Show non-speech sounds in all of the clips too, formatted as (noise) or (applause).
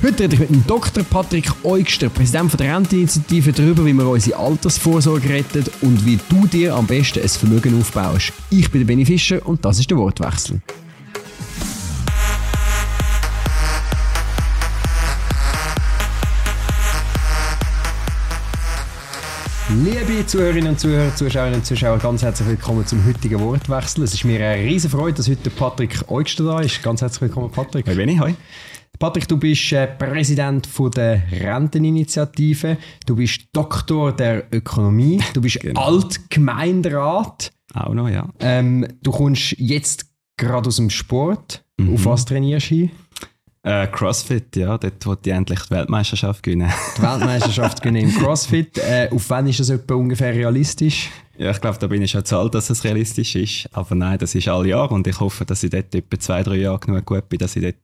Heute rede ich mit dem Dr. Patrick Eugster, Präsident der Renteninitiative, darüber, wie wir unsere Altersvorsorge retten und wie du dir am besten ein Vermögen aufbaust. Ich bin der Benny Fischer und das ist der Wortwechsel. Liebe Zuhörerinnen und Zuhörer, Zuschauerinnen und Zuschauer, ganz herzlich willkommen zum heutigen Wortwechsel. Es ist mir eine riesige Freude, dass heute Patrick Eugster da ist. Ganz herzlich willkommen, Patrick. Hi Benni, hi. Patrick, du bist äh, Präsident von der Renteninitiative, du bist Doktor der Ökonomie, du bist (laughs) Genau. Altgemeinderat, Auch noch, ja. ähm, du kommst jetzt gerade aus dem Sport. Mhm. Auf was trainierst du? Äh, Crossfit, ja, dort wollte ich endlich die Weltmeisterschaft gewinnen. (laughs) Die Weltmeisterschaft gewinnen im CrossFit. (laughs) Äh, auf wann ist das etwa ungefähr realistisch? ja, ich glaube, da bin ich schon zu alt, dass es realistisch ist. Aber nein, das ist alle Jahre und ich hoffe, dass ich dort etwa zwei, drei Jahre genug gut bin, dass ich dort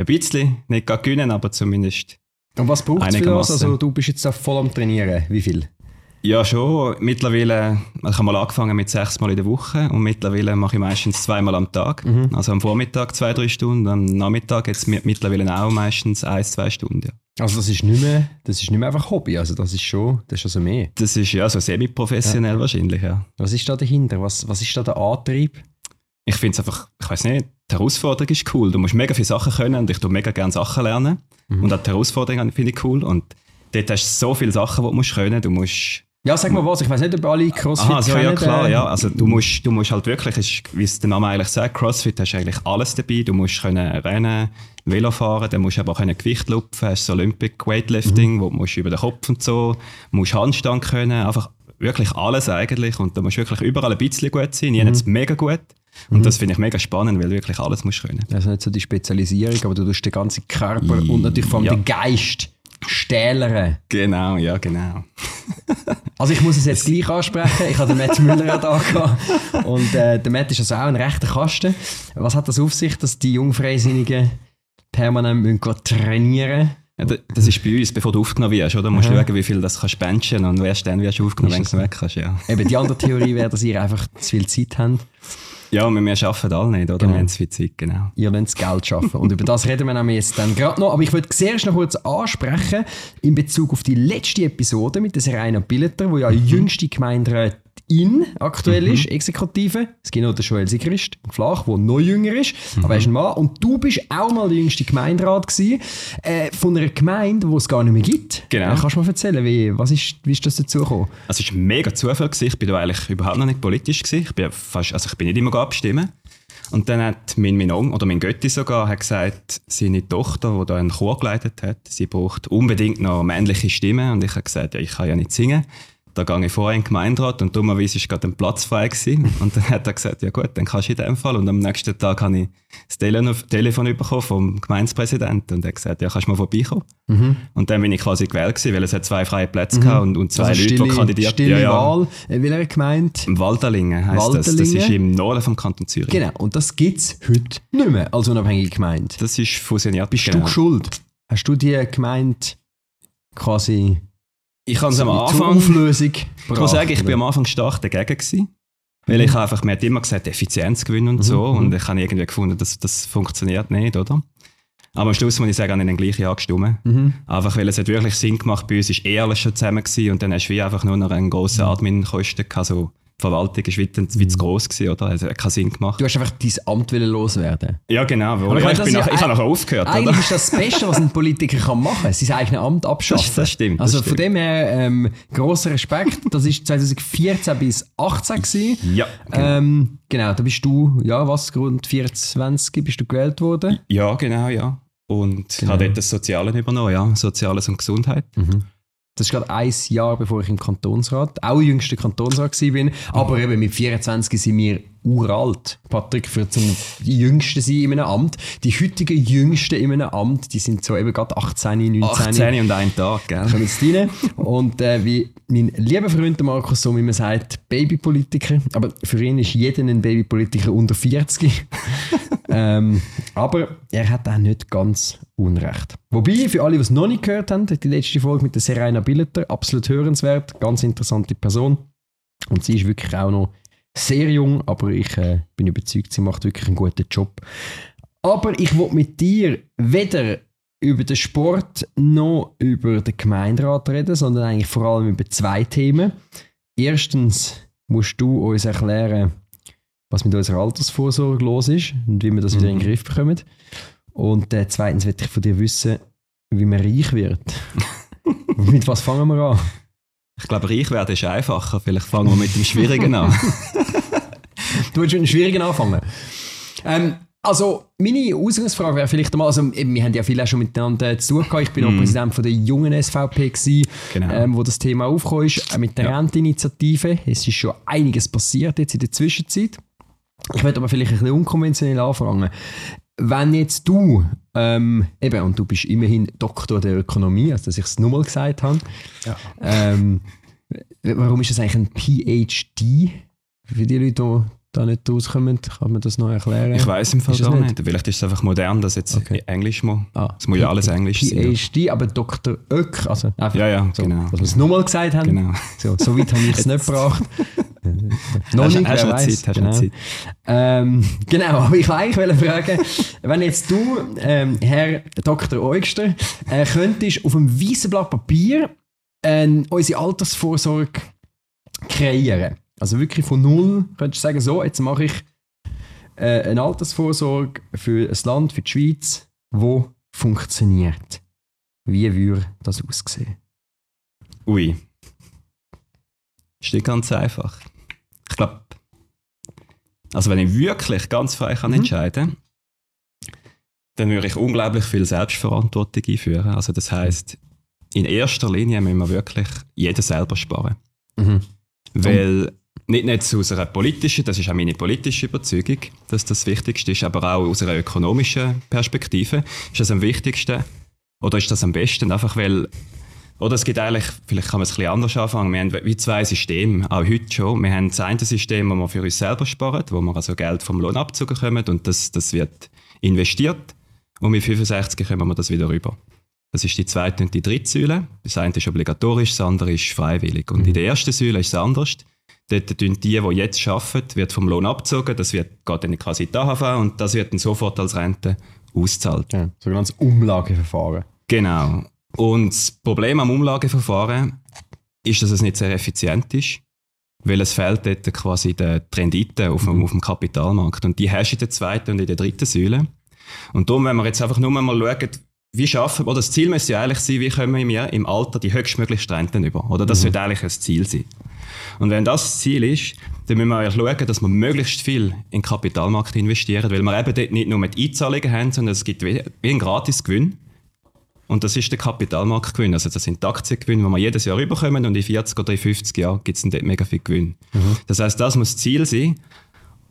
ein bisschen, nicht gerade gewinnen, aber zumindest Und was braucht es für das? Also du bist jetzt voll am Trainieren. Wie viel? Ja, schon. Mittlerweile, ich habe mal angefangen mit sechs Mal in der Woche und mittlerweile mache ich meistens zweimal am Tag. Also am Vormittag zwei, drei Stunden, am Nachmittag jetzt mi- mittlerweile auch meistens eins, zwei Stunden. Ja. Also das ist nicht mehr, das ist nicht mehr einfach Hobby, also das ist schon, das ist also mehr. Das ist ja so semi-professionell wahrscheinlich, ja. Was ist da dahinter? Was, was ist da der Antrieb? Ich finde es einfach, ich weiß nicht, die Herausforderung ist cool. Du musst mega viele Sachen können und ich tue mega gerne Sachen lernen. Und auch die Herausforderung finde ich cool. Und dort hast du so viele Sachen, die du musst können. Du musst Ja, sag mal was, ich weiß nicht, ob alle CrossFit Aha, so, kennen. ja klar, äh, ja. Also du musst, du musst halt wirklich, wie es der Name eigentlich sagt, CrossFit hast du eigentlich alles dabei. Du musst können rennen, Velo fahren, dann musst du aber auch können Gewicht lupfen, hast so Olympic Weightlifting, wo du musst über den Kopf und so, musst Handstand können, einfach wirklich alles eigentlich. Und da musst du wirklich überall ein bisschen gut sein, nie jetzt mega gut. Und das finde ich mega spannend, weil du wirklich alles musst können. Das ist nicht so die Spezialisierung, aber du tust den ganzen Körper und natürlich vor allem Ja. den Geist stählern. Genau, ja, genau. (laughs) Also ich muss es jetzt gleich ansprechen, ich habe den Matt Müller da gehabt. und äh, der Matt ist also auch ein rechter Kasten. Was hat das auf sich, dass die Jungfreisinnigen permanent müssen trainieren Ja, das ist bei uns, bevor du aufgenommen wirst, oder? Du musst schauen, wie viel das kannst benchen und erst dann wirst du aufgenommen, wenn du weg kannst, ja. (laughs) Eben die andere Theorie wäre, dass ihr einfach zu viel Zeit habt. Ja, wir, wir arbeiten alle nicht, oder? Genau. Wir haben zu viel Zeit, genau. ihr lernt das Geld schaffen. Und über das reden wir nämlich jetzt dann gerade noch. Aber ich wollte zuerst noch kurz ansprechen, in Bezug auf die letzte Episode mit der Serena Billeter, wo ja Mhm. jüngste Gemeinderätin aktuell ist, Exekutive. Es gibt noch den Joel Sigrist, Flach, der noch jünger ist, Mhm. aber er ist ein Mann. Und du bist auch mal der jüngste Gemeinderat gewesen, äh, von einer Gemeinde, die es gar nicht mehr gibt. Genau. Äh, kannst du mal erzählen, wie, was ist, wie ist das dazu gekommen? Also es war mega Zufall. Gewesen. Ich bin da eigentlich überhaupt noch nicht politisch. Gewesen. Ich bin, fast, also ich bin nicht immer abstimmen. Und dann hat mein, mein Onkel, oder mein Götti sogar, hat gesagt, seine Tochter, die da einen Chor geleitet hat, sie braucht unbedingt noch männliche Stimmen. Und ich habe gesagt, ja, ich kann ja nicht singen. Da gehe ich vorher in den Gemeinderat und dummerweise war gerade ein Platz frei. Gewesen. Und dann hat er gesagt, ja gut, dann kannst du in dem Fall. Und am nächsten Tag habe ich das Tele Telefon bekommen vom Gemeindepräsidenten und er hat gesagt, ja, kannst du mal vorbeikommen. Und dann bin ich quasi gewählt gewesen, weil es hat zwei freie Plätze gehabt und, und zwei also Leute, stille, die kandidiert stille ja, ja. Wahl. Äh, welcher Gemeinde? Waldalingen heisst das. Das ist im Norden vom Kanton Zürich. Genau, und das gibt es heute nicht mehr als unabhängige Gemeinde. Das ist fusioniert. Bist genau. du schuld? Hast du die Gemeinde quasi Ich habe es am Anfang... Auflösung Ich muss sagen, ich bin am Anfang stark dagegen gewesen. Weil ich einfach, mir hat immer gesagt, Effizienz gewinnen und so. Und ich habe irgendwie gefunden, dass das funktioniert nicht, oder? Aber am Schluss muss ich sagen, habe ich den gleichen angestimmt. Einfach weil es hat wirklich Sinn gemacht, bei uns ist eh alles schon zusammen gewesen und dann hast du wie einfach nur noch einen grossen Admin-Kosten gehabt. Die Verwaltung ist wie, wie zu gross gewesen, oder? Also hat keinen Sinn gemacht. Du hast einfach dein Amt loswerden. Ja, genau. Aber ich meine, ich, bin ja ich habe nachher aufgehört, oder? Eigentlich ist das das Beste, was ein Politiker kann machen kann, sein eigenes Amt abschaffen. Das- das stimmt, das Also von stimmt. dem her, ähm, grosser Respekt. Das ist 2014 bis 2018 gewesen. Ja, genau. Ähm, genau, da bist du, ja, was, rund 24 bist du gewählt worden. Ja, genau, ja. Und Genau. habe dort das Soziale übernommen, ja. Soziales und Gesundheit. Das ist gerade ein Jahr, bevor ich im Kantonsrat, auch jüngster Kantonsrat bin. Aber eben mit 24 sind wir uralt. Patrick, für zum Jüngsten sein in einem Amt. Die heutigen Jüngsten in einem Amt, die sind so eben gerade 18, 19. 18 und ein Tag, gell? kommen jetzt rein. Und äh, wie mein lieber Freund Markus so immer sagt, Babypolitiker. Aber für ihn ist jeder ein Babypolitiker unter 40. (laughs) ähm, aber er hat auch nicht ganz Unrecht. Wobei, für alle, die es noch nicht gehört haben, die letzte Folge mit der Serena Billeter, absolut hörenswert, ganz interessante Person. Und sie ist wirklich auch noch sehr jung, aber ich äh, bin überzeugt, sie macht wirklich einen guten Job. Aber ich will mit dir weder über den Sport noch über den Gemeinderat reden, sondern eigentlich vor allem über zwei Themen. Erstens musst du uns erklären, was mit unserer Altersvorsorge los ist und wie wir das wieder in den Griff bekommen. Und äh, zweitens möchte ich von dir wissen, wie man reich wird. (laughs) mit was fangen wir an? Ich glaube, reich werden ist einfacher. Vielleicht fangen wir mit dem Schwierigen an. (laughs) du willst mit dem Schwierigen anfangen? Ähm, also, meine Ausgangsfrage wäre vielleicht einmal, also wir haben ja viele auch schon miteinander zu tun gehabt. Ich bin mm. auch Präsident von der jungen SVP gewesen, genau. ähm, wo das Thema aufgekommen ist, äh, mit der ja. Renteninitiative. Es ist schon einiges passiert jetzt in der Zwischenzeit. Ich werde aber vielleicht ein bisschen unkonventionell anfangen. Wenn jetzt du, ähm, eben, und du bist immerhin Doktor der Ökonomie, also dass ich es nur mal gesagt habe, ja. ähm, warum ist das eigentlich ein PhD für die Leute, da nicht rauskommen, kann man das noch erklären? Ich weiß im Fall gar nicht? nicht. Vielleicht ist es einfach modern, dass jetzt okay. Englisch muss. Ah. Es muss ja alles Englisch sein. PhD, aber Dr. Ök, also einfach ja, ja, so, genau. dass wir es nochmal gesagt haben. Genau. So, so weit habe ich es nicht gebracht. (laughs) noch nicht, hast, wer. Zeit, genau. Zeit. Ähm, genau, aber ich wollte eigentlich fragen, wenn jetzt du, ähm, Herr Dr. Eugster, äh, könntest auf einem weißen Blatt Papier äh, unsere Altersvorsorge kreieren also wirklich von null könntest du sagen, so, jetzt mache ich äh, eine Altersvorsorge für ein Land, für die Schweiz, wo funktioniert. Wie würde das aussehen? Ui. Ist nicht ganz einfach. Ich glaube, also wenn ich wirklich ganz frei kann mhm. entscheiden dann würde ich unglaublich viel Selbstverantwortung einführen. Also das heißt, in erster Linie müssen wir wirklich jeder selber sparen. Mhm. Weil nicht, nicht aus einer politischen, das ist auch meine politische Überzeugung, dass das Wichtigste ist, aber auch aus einer ökonomischen Perspektive ist das am wichtigsten oder ist das am besten, einfach weil oder es gibt eigentlich, vielleicht kann man es ein bisschen anders anfangen, wir haben wie zwei Systeme, auch heute schon. Wir haben das eine System, wo wir für uns selber sparen, wo wir also Geld vom Lohnabzug bekommen und das, das wird investiert und mit 65 kommen wir das wieder rüber. Das ist die zweite und die dritte Säule. Das eine ist obligatorisch, das andere ist freiwillig. Und in der ersten Säule ist es anders. Dort tun die, die jetzt arbeiten, wird vom Lohn abgezogen, das wird, geht dann quasi in die AHV und das wird dann sofort als Rente ausgezahlt. Ja, sogenanntes Umlageverfahren. Genau. Und das Problem am Umlageverfahren ist, dass es nicht sehr effizient ist, weil es fehlt dort quasi die Rendite auf dem, mhm. auf dem Kapitalmarkt. Und die hast du in der zweiten und in der dritten Säule. Und darum, wenn wir jetzt einfach nur mal schauen, wie schaffen oder das Ziel müsste ja eigentlich sein, wie können wir im Alter die höchstmöglichste Rente über? Oder das mhm. sollte eigentlich ein Ziel sein. Und wenn das das Ziel ist, dann müssen wir ja schauen, dass wir möglichst viel in den Kapitalmarkt investieren, weil wir eben dort nicht nur mit Einzahlungen haben, sondern es gibt wie, einen Gratisgewinn. Und das ist der Kapitalmarktgewinn. Also das sind die Aktiengewinne, die wir jedes Jahr rüberkommen und in 40 oder in 50 Jahren gibt es dann dort mega viel Gewinn. Mhm. Das heißt, das muss das Ziel sein.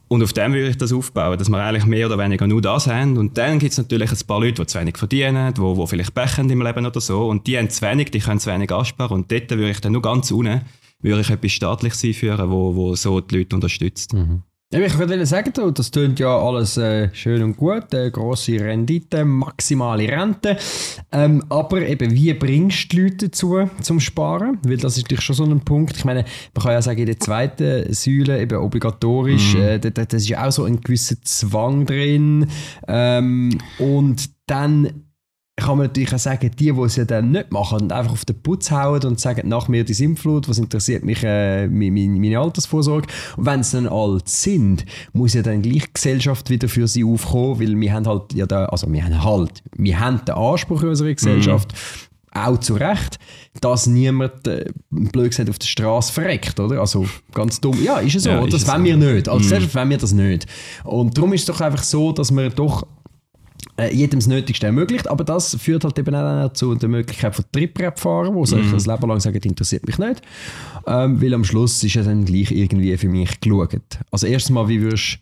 Und auf dem würde ich das aufbauen, dass wir eigentlich mehr oder weniger nur das haben. Und dann gibt es natürlich ein paar Leute, die zu wenig verdienen, die, die vielleicht Pech haben im Leben oder so. Und die haben zu wenig, die können zu wenig ansparen. Und dort würde ich dann nur ganz unten würde ich etwas Staatliches einführen, wo, wo so die Leute unterstützt. Mhm. Ja, ich würde sagen, das klingt ja alles äh, schön und gut, äh, grosse Rendite, maximale Rente. Ähm, aber eben, wie bringst du die Leute dazu zum Sparen? Weil das ist natürlich schon so ein Punkt. Ich meine, man kann ja sagen, in der zweiten Säule, eben obligatorisch, mhm. äh, das, das ist ja auch so ein gewisser Zwang drin. Ähm, und dann kann man natürlich auch sagen, die, die es ja dann nicht machen und einfach auf den Putz hauen und sagen, nach mir die Sintflut, was interessiert mich äh, meine, meine Altersvorsorge. Und wenn sie dann alt sind, muss ja dann gleich die Gesellschaft wieder für sie aufkommen, weil wir haben halt, ja da, also wir haben halt, wir haben den Anspruch in unserer Gesellschaft, mhm. auch zu Recht, dass niemand, äh, blöd gesagt, auf der Straße verreckt, oder? Also ganz dumm. Ja, ist es so, ja? Das wollen so. wir nicht. Als mhm. Gesellschaft wollen wir das nicht. Und darum ist es doch einfach so, dass wir doch äh, jedem das Nötigste ermöglicht, aber das führt halt eben auch zu der Möglichkeit von Triprap-Fahren, wo sich mhm. das Leben lang sagen, interessiert mich nicht, ähm, weil am Schluss ist ja dann gleich irgendwie für mich geschaut. Also erstens mal, wie würdest,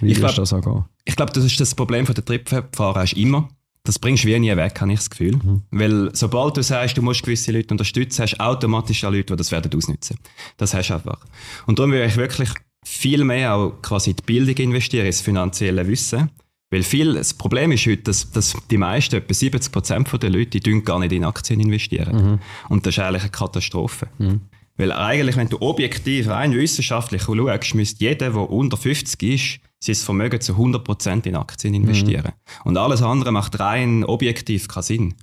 wie ich würdest glaub, das angehen? Ich glaube, das ist das Problem von der Triprap-Fahrer ist immer, das bringst du wie nie weg, habe ich das Gefühl. Mhm. Weil sobald du sagst, du musst gewisse Leute unterstützen, hast du automatisch auch Leute, die das werden ausnutzen. Das hast du einfach. Und darum würde ich wirklich viel mehr auch quasi in die Bildung investieren, ins finanzielle Wissen weil viel, das Problem ist heute, dass, dass die meisten, etwa 70 Prozent der Leute, die gar nicht in Aktien investieren. Mhm. Und das ist eigentlich eine Katastrophe. Mhm. Weil eigentlich, wenn du objektiv, rein wissenschaftlich schaust, müsste jeder, der unter 50 ist, sein Vermögen zu 100% in Aktien investieren. Mhm. Und alles andere macht rein objektiv keinen Sinn.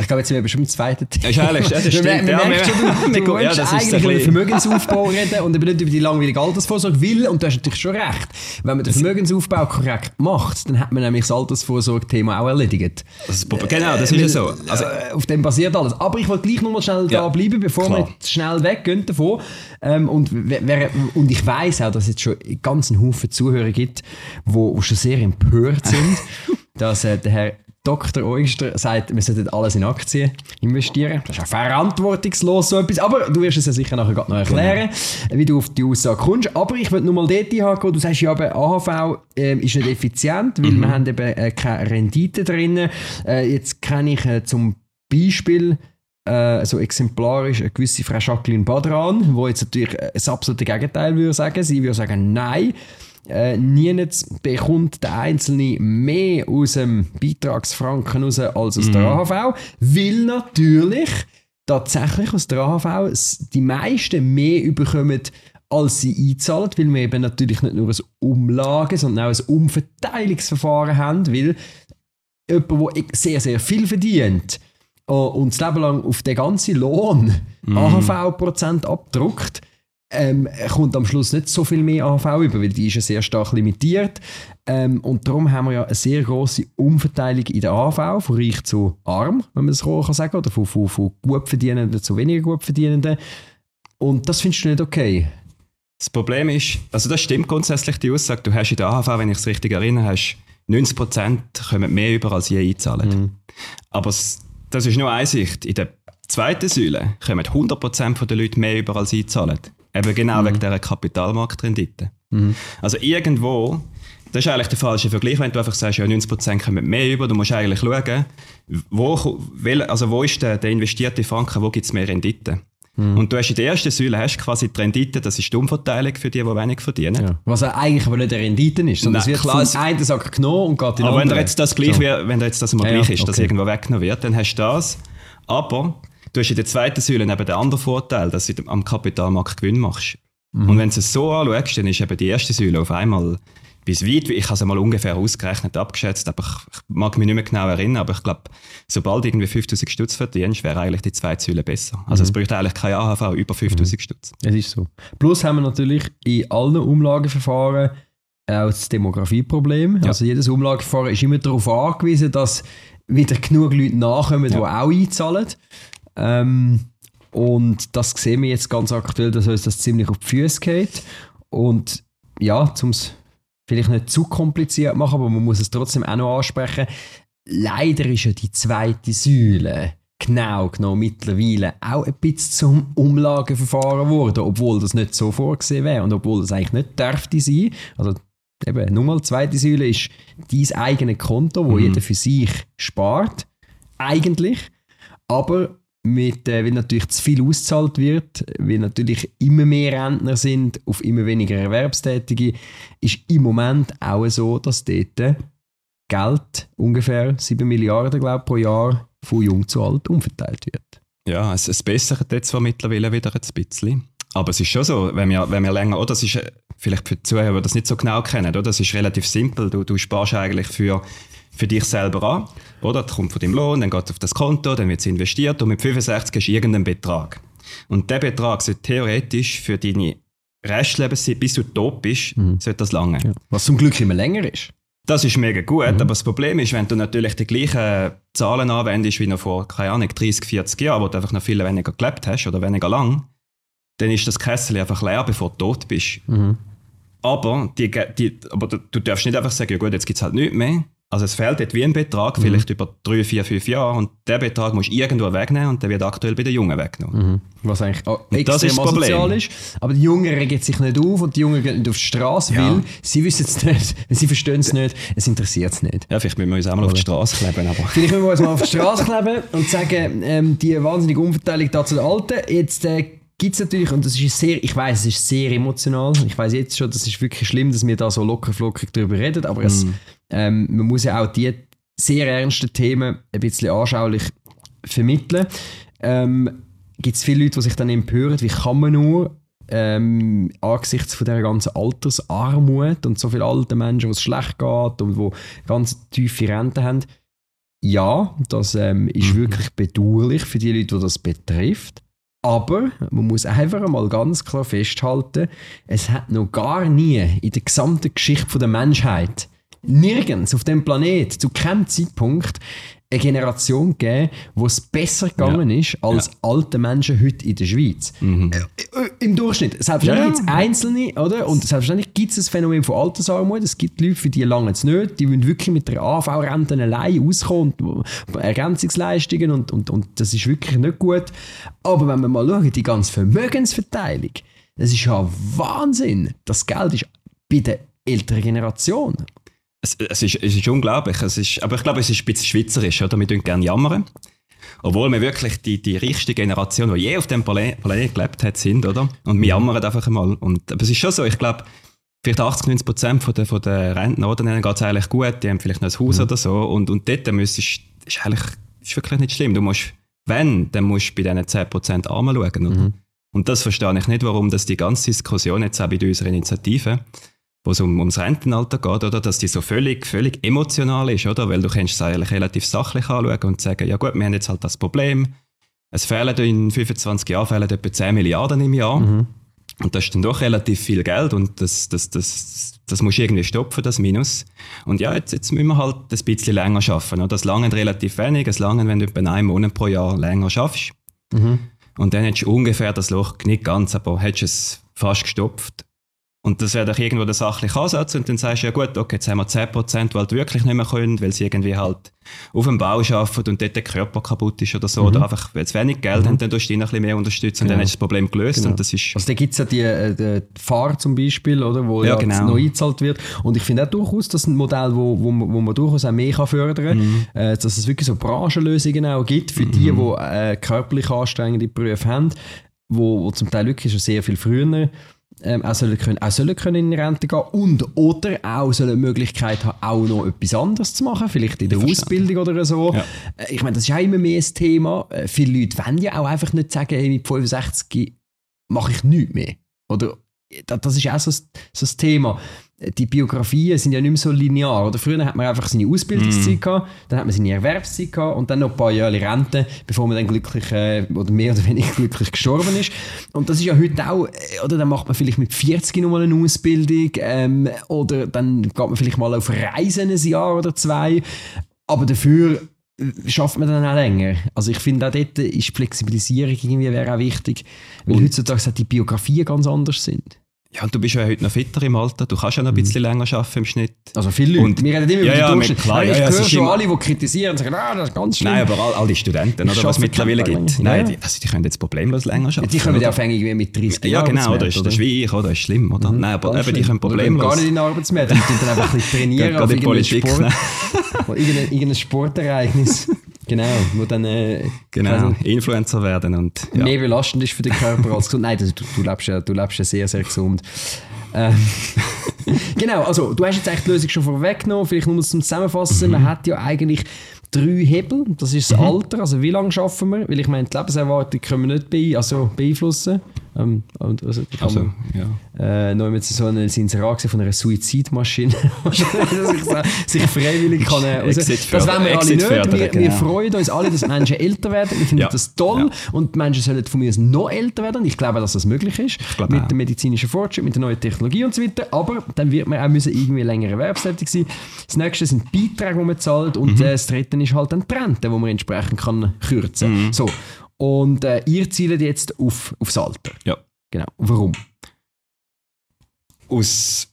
Ich glaube, jetzt sind wir schon im zweiten Thema. Ja, ehrlich, das stimmt. Wir, wir ja, merken schon, (laughs) du, du ja, das eigentlich über Vermögensaufbau reden und nicht über die langweilige Altersvorsorge, weil, und du hast natürlich schon recht, wenn man den Vermögensaufbau korrekt macht, dann hat man nämlich das Altersvorsorge-Thema auch erledigt. Das genau, das ist ja so. Also, äh, auf dem basiert alles. Aber ich wollte gleich noch mal schnell ja, da bleiben, bevor klar. wir schnell weggehen davon. Ähm, und, und ich weiß auch, dass es jetzt schon ganz einen Haufen Zuhörer gibt, die schon sehr empört sind, (laughs) dass äh, der Herr Dr. Oyster sagt, wir sollten alles in Aktien investieren. Das ist ja verantwortungslos so etwas. Aber du wirst es ja sicher nachher noch erklären, genau. wie du auf die Aussage kommst. Aber ich will nur mal dort einhaken, du sagst ja, AHV äh, ist nicht effizient, weil mhm. wir haben eben äh, keine Rendite drin. Äh, jetzt kenne ich äh, zum Beispiel äh, so exemplarisch eine gewisse Frau Jacqueline Badran, wo jetzt natürlich das absolute Gegenteil würde sagen. Sie würde sagen, nein, äh, niemand bekommt der Einzelne mehr aus dem Beitragsfranken raus als aus der mhm. AHV, weil natürlich tatsächlich aus der AHV die meisten mehr überkommen, als sie einzahlen, weil wir eben natürlich nicht nur ein Umlage, sondern auch ein Umverteilungsverfahren haben, weil jemand, der sehr, sehr viel verdient und das Leben lang auf den ganzen Lohn mm. AHV-Prozent abdruckt, ähm, kommt am Schluss nicht so viel mehr AHV über, weil die ist ja sehr stark limitiert. Ähm, und darum haben wir ja eine sehr große Umverteilung in der AHV, von reich zu arm, wenn man es so kann sagen, oder von, von, von gut verdienenden zu weniger gut verdienenden. Und das findest du nicht okay? Das Problem ist, also das stimmt grundsätzlich die Aussage, du hast in der AHV, wenn ich es richtig erinnere, hast 90% kommen mehr über als je einzahlen. Mhm. Aber das ist nur eine Sicht. In der zweiten Säule kommen 100% der Leute mehr über als einzahlen. Eben genau mhm. wegen dieser Kapitalmarktrendite. Mhm. Also irgendwo, das ist eigentlich der falsche Vergleich, wenn du einfach sagst, ja 90% kommen mehr über, du musst eigentlich schauen, wo, also wo ist der, der investierte Franken, wo gibt es mehr Rendite. Mhm. Und du hast in der ersten Säule hast quasi die Rendite, das ist die Umverteilung für die, die wenig verdienen. Ja. Was eigentlich aber nicht eine Rendite ist, sondern Nein, es wird klar, vom einen Sack genommen und geht in den Aber wenn jetzt das gleich so. wenn jetzt das mal ja, gleich ist, okay. dass irgendwo weggenommen wird, dann hast du das. Aber Du hast in der zweiten Säule eben den anderen Vorteil, dass du am Kapitalmarkt Gewinn machst. Mhm. Und wenn du es so anschaust, dann ist eben die erste Säule auf einmal bis weit, ich habe es mal ungefähr ausgerechnet, abgeschätzt, aber ich, ich, mag mich nicht mehr genau erinnern, aber ich glaube, sobald irgendwie 5000 Stutz verdienst, wäre eigentlich die zweite Säule besser. Also mhm. es bräuchte eigentlich kein AHV über 5000 mhm. Stutz. Es ist so. Plus haben wir natürlich in allen Umlageverfahren auch das Demografieproblem. Ja. Also jedes Umlageverfahren ist immer darauf angewiesen, dass wieder genug Leute nachkommen, ja. die auch einzahlen. Ähm, und das sehen wir jetzt ganz aktuell, dass uns das ziemlich auf die Füße geht. Und ja, um es vielleicht nicht zu kompliziert machen, aber man muss es trotzdem auch noch ansprechen. Leider ist ja die zweite Säule genau genommen mittlerweile auch ein bisschen zum Umlageverfahren geworden, obwohl das nicht so vorgesehen wäre und obwohl das eigentlich nicht dürfte sein. Also eben, nur mal die zweite Säule ist dein eigenes Konto, wo mhm. jeder für sich spart, eigentlich. Aber mit, äh, weil natürlich zu viel ausgezahlt wird, weil natürlich immer mehr Rentner sind auf immer weniger Erwerbstätige, ist im Moment auch so, dass dort Geld, ungefähr 7 Milliarden glaub, pro Jahr, von jung zu alt umverteilt wird. Ja, es, es bessert jetzt zwar mittlerweile wieder ein bisschen. Aber es ist schon so, wenn wir, wenn wir länger, oder das ist äh, vielleicht für die Zuhörer, die das nicht so genau kennen, oder? das ist relativ simpel. Du, du sparst eigentlich für für dich selber an. Oder? Das kommt von deinem Lohn, dann geht es auf das Konto, dann wird es investiert und mit 65 hast du irgendeinen Betrag. Und der Betrag sollte theoretisch für deine Restlebenzeit, bis du tot bist, mhm. sollte das lange. Ja. Was zum Glück immer länger ist. Das ist mega gut, mhm. aber das Problem ist, wenn du natürlich die gleichen Zahlen anwendest wie noch vor, keine Ahnung, 30, 40 Jahren, wo du einfach noch viel weniger gelebt hast oder weniger lang, dann ist das Kessel einfach leer, bevor du tot bist. Mhm. Aber, die, die, aber du, du darfst nicht einfach sagen, ja gut, jetzt gibt es halt nichts mehr, also es fehlt dort wie ein Betrag, mhm. vielleicht über drei, vier, fünf Jahre und der Betrag musst du irgendwo wegnehmen und der wird aktuell bei den Jungen weggenommen. Mhm. Was eigentlich extrem das ist asozial ist. Aber die Jungen regen sich nicht auf und die Jungen gehen nicht auf die Straße, ja. weil sie wissen es nicht, (laughs) sie verstehen es nicht, es interessiert es nicht. Ja, vielleicht müssen wir uns auch mal auf die Straße kleben. Aber. Vielleicht müssen wir uns mal auf die Straße kleben und sagen, ähm, die wahnsinnige Umverteilung da zu den Alten, jetzt äh, gibt es natürlich, und das ist sehr, ich weiß, es ist sehr emotional. Ich weiß jetzt schon, das ist wirklich schlimm, dass wir da so locker flockig darüber reden, aber mm. es, ähm, man muss ja auch die sehr ernsten Themen ein bisschen anschaulich vermitteln. Ähm, gibt es viele Leute, die sich dann empören, wie kann man nur ähm, angesichts von der ganzen Altersarmut und so viele alte Menschen, wo es schlecht geht und wo ganz tiefe Renten haben. Ja, das ähm, ist Mhm. wirklich bedauerlich für die Leute, die das betrifft. Aber man muss einfach mal ganz klar festhalten, es hat noch gar nie in der gesamten Geschichte der Menschheit nirgends auf dem Planet zu keinem Zeitpunkt eine Generation gegeben, wo es besser gegangen ist als alte Menschen heute in der Schweiz. Mhm. Äh, Im Durchschnitt. Selbstverständlich Ja, ja. gibt es Einzelne, oder? Und selbstverständlich gibt es das Phänomen von Altersarmut. Es gibt Leute, für die lange es nicht. Die wollen wirklich mit der AV-Rente allein auskommen. Und Ergänzungsleistungen und, und, und das ist wirklich nicht gut. Aber wenn wir mal schauen, die ganze Vermögensverteilung, das ist ja Wahnsinn. Das Geld ist bei der älteren Generation. Es, es, ist, es ist unglaublich. Es ist, aber ich glaube, es ist ein bisschen schweizerisch, oder? Wir tun gerne jammern. Obwohl wir wirklich die, die reichste Generation, die je auf dem Planet, Planet gelebt hat, sind, oder? Und wir jammern einfach einmal. Und, aber es ist schon so, ich glaube, vielleicht 80, 90 Prozent von der, von der Rentner, oder? Denen geht es eigentlich gut, die haben vielleicht noch ein Haus oder so. Und, und dort müsstest, ist eigentlich ist wirklich nicht schlimm. Du musst, wenn, dann musst du bei diesen 10 Prozent Armen schauen, oder? Und das verstehe ich nicht, warum das die ganze Diskussion jetzt auch bei unserer Initiative, wo es um, ums Rentenalter geht, oder, dass die so völlig, völlig emotional ist, oder? Weil du kannst es eigentlich relativ sachlich anschauen und sagen, ja gut, wir haben jetzt halt das Problem, es fehlen in 25 Jahren fehlen etwa 10 Milliarden im Jahr. Und das ist dann doch relativ viel Geld und das, das, das, das musst du irgendwie stopfen, das Minus. Und ja, jetzt, jetzt müssen wir halt ein bisschen länger arbeiten. Oder? Das lange relativ wenig, es lange, wenn du etwa einen Monat pro Jahr länger schaffst. Und dann hättest du ungefähr das Loch, nicht ganz, aber hättest es fast gestopft. Und das wäre doch irgendwo der sachliche Ansatz. Und dann sagst du, ja gut, okay, jetzt haben wir 10%, die halt wirklich nicht mehr können, weil sie irgendwie halt auf dem Bau arbeiten und dort der Körper kaputt ist oder so. Oder einfach, weil sie wenig Geld haben, dann tust du ihn ein bisschen mehr unterstützen und dann Genau. hast du das Problem gelöst. Genau. Und das ist, Also da gibt es ja die, äh, die Fahrer zum Beispiel, oder, wo Ja, ja, genau. neu eingezahlt wird. Und ich finde auch durchaus, das ist ein Modell, wo, wo, man- wo man durchaus auch mehr kann fördern kann. Mhm. Äh, dass es wirklich so Branchenlösungen auch gibt für die, die äh, körperlich anstrengende Berufe haben, wo, wo zum Teil wirklich schon sehr viel früher ähm, auch, sollen können, auch sollen können in Rente gehen und oder auch sollen die Möglichkeit haben, auch noch etwas anderes zu machen, vielleicht in der. Ausbildung oder so. Ja. Äh, Ich meine, das ist auch immer mehr ein Thema. Äh, Viele Leute wollen ja auch einfach nicht sagen, hey, mit 65 mache ich nichts mehr. Oder da- das ist auch so, so ein Thema. Die Biografien sind ja nicht mehr so linear. Oder früher hat man einfach seine Ausbildungszeit gehabt, dann hat man seine Erwerbszeit gehabt und dann noch ein paar Jahre Rente, bevor man dann glücklich äh, oder mehr oder weniger (laughs) glücklich gestorben ist. Und das ist ja heute auch, äh, oder dann macht man vielleicht mit 40 nochmal eine Ausbildung ähm, oder dann geht man vielleicht mal auf Reisen ein Jahr oder zwei. Aber dafür äh, schafft man dann auch länger. Also ich finde auch dort ist Flexibilisierung irgendwie wäre auch wichtig, weil heutzutage halt die Biografien ganz anders sind. Ja, und du bist ja heute noch fitter im Alter, du kannst ja noch ein bisschen länger arbeiten im Schnitt. Also viele Leute, Und- wir reden immer Ja, über ja, den mit- Durchschnitt. klar, ja, ich ja, es höre schon alle, die kritisieren und sagen, ah, das ist ganz schlimm. Nein, aber all, all die Studenten, oder, was arbeiten mittlerweile gibt, Tag nein, länger. die, also die können jetzt problemlos länger arbeiten. die können ja aufhängig wie mit 30 Ja, Jahren genau, Arbeitsmarkt, das ist, das ist wie ich, oder? Das ist schlimm, oder? Nein, aber eben, die schlimm. können Oder gehen gar problemlos. nicht in den Arbeitsmarkt, die dann einfach ein bisschen (laughs) trainieren auf irgendeinen Politik, Sport, (laughs) irgendein Sportereignis. Genau, wo dann äh, Genau, Influencer werden und ja. mehr belastend ist für den Körper als gesund. Nein, du, du, lebst ja, du lebst ja sehr, sehr gesund. Ähm, (laughs) genau, also du hast jetzt echt die Lösung schon vorweggenommen. Vielleicht nur zum Zusammenfassen. Mhm. Man hat ja eigentlich drei Hebel. Das ist das Alter, also wie lange schaffen wir? Weil ich meine, die Lebenserwartung können wir nicht bei, also beeinflussen. Ähm, und also, kann Also, ja. äh, noch mit so Inserat gesehen von einer Suizidmaschine, (laughs) ich sich freiwillig kann. Exit das wollen wir alle nicht. Wir, wir genau. freuen uns alle, dass Menschen älter werden. Wir finden Ja. das toll. Ja. Und Menschen sollen von mir noch älter werden. Ich glaube, dass das möglich ist. Mit auch. dem medizinischen Fortschritt, mit der neuen Technologie und so weiter. Aber dann wird man auch müssen irgendwie länger erwerbstätig sein. Das nächste sind Beiträge, die man zahlt. Und Mhm. äh, das dritte ist halt die Rente, die man entsprechend kann kürzen Mhm. So. Und äh, ihr zielt jetzt auf, aufs Alter. ja. Genau. Warum? Aus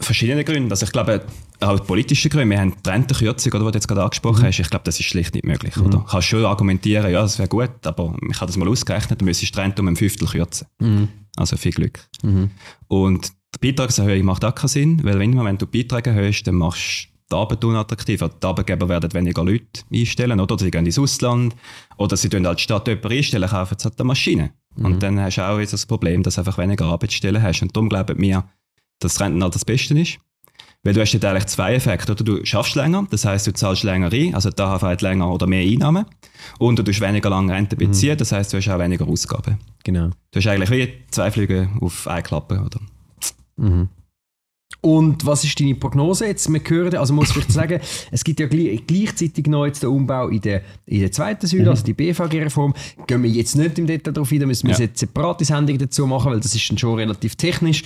verschiedenen Gründen. Also ich glaube, auch politische Gründe. Wir haben die Rentenkürzung, oder, die du jetzt gerade angesprochen Mhm. hast. Ich glaube, das ist schlicht nicht möglich. Oder? Du kannst schon argumentieren, ja, das wäre gut, aber ich habe das mal ausgerechnet, du müsstest die Rente um ein Fünftel kürzen. Also viel Glück. Mhm. Und die Beitragserhöhung macht auch keinen Sinn, weil wenn, du- wenn du Beiträge erhöhst, dann machst du die Arbeit unattraktiv. Also Die Arbeitgeber werden weniger Leute einstellen, oder? Sie gehen ins Ausland, oder sie tun als Stadt jemanden einstellen, kaufen sie halt eine Maschine. Und dann hast du auch jetzt das Problem, dass du einfach weniger Arbeitsstellen hast. Und darum glauben wir, dass das Rentenalter das Beste ist. Weil du hast dort eigentlich zwei Effekte. Oder? Du schaffst länger, das heißt, du zahlst länger ein, also die AHV hat länger oder mehr Einnahmen. Und du tust weniger lange Rente beziehen, das heißt, du hast auch weniger Ausgaben. Genau. Du hast eigentlich wie zwei Flüge auf eine Klappe. Oder? Und was ist deine Prognose jetzt? Wir hören, also muss ich sagen, (laughs) es gibt ja gleich, gleichzeitig noch jetzt den Umbau in der, in der zweiten Säule, also die BVG-Reform. Gehen wir jetzt nicht im Detail darauf ein, da müssen wir Ja. jetzt separate Sendung dazu machen, weil das ist dann schon relativ technisch,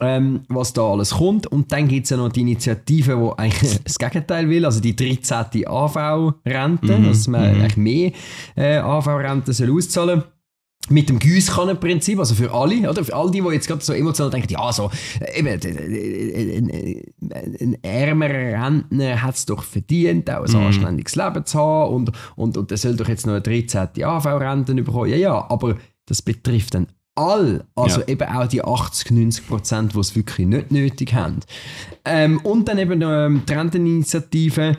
ähm, was da alles kommt. Und dann gibt es ja noch die Initiative, die eigentlich (laughs) das Gegenteil will, also die 13. AV-Rente, dass man eigentlich mehr äh, AV-Rente soll auszahlen mit dem Giesskannenprinzip, also für alle, oder? Für all die, die jetzt gerade so emotional denken, ja, so, äh, eben, ein, ärmerer Rentner hat es doch verdient, auch ein anständiges Leben zu haben und, und, und der soll doch jetzt noch eine 13. AV-Rente bekommen. Ja, ja, aber das betrifft dann all, also Ja. eben auch die 80, 90 Prozent, die es wirklich nicht nötig haben. Ähm, und dann eben ähm, die Renteninitiative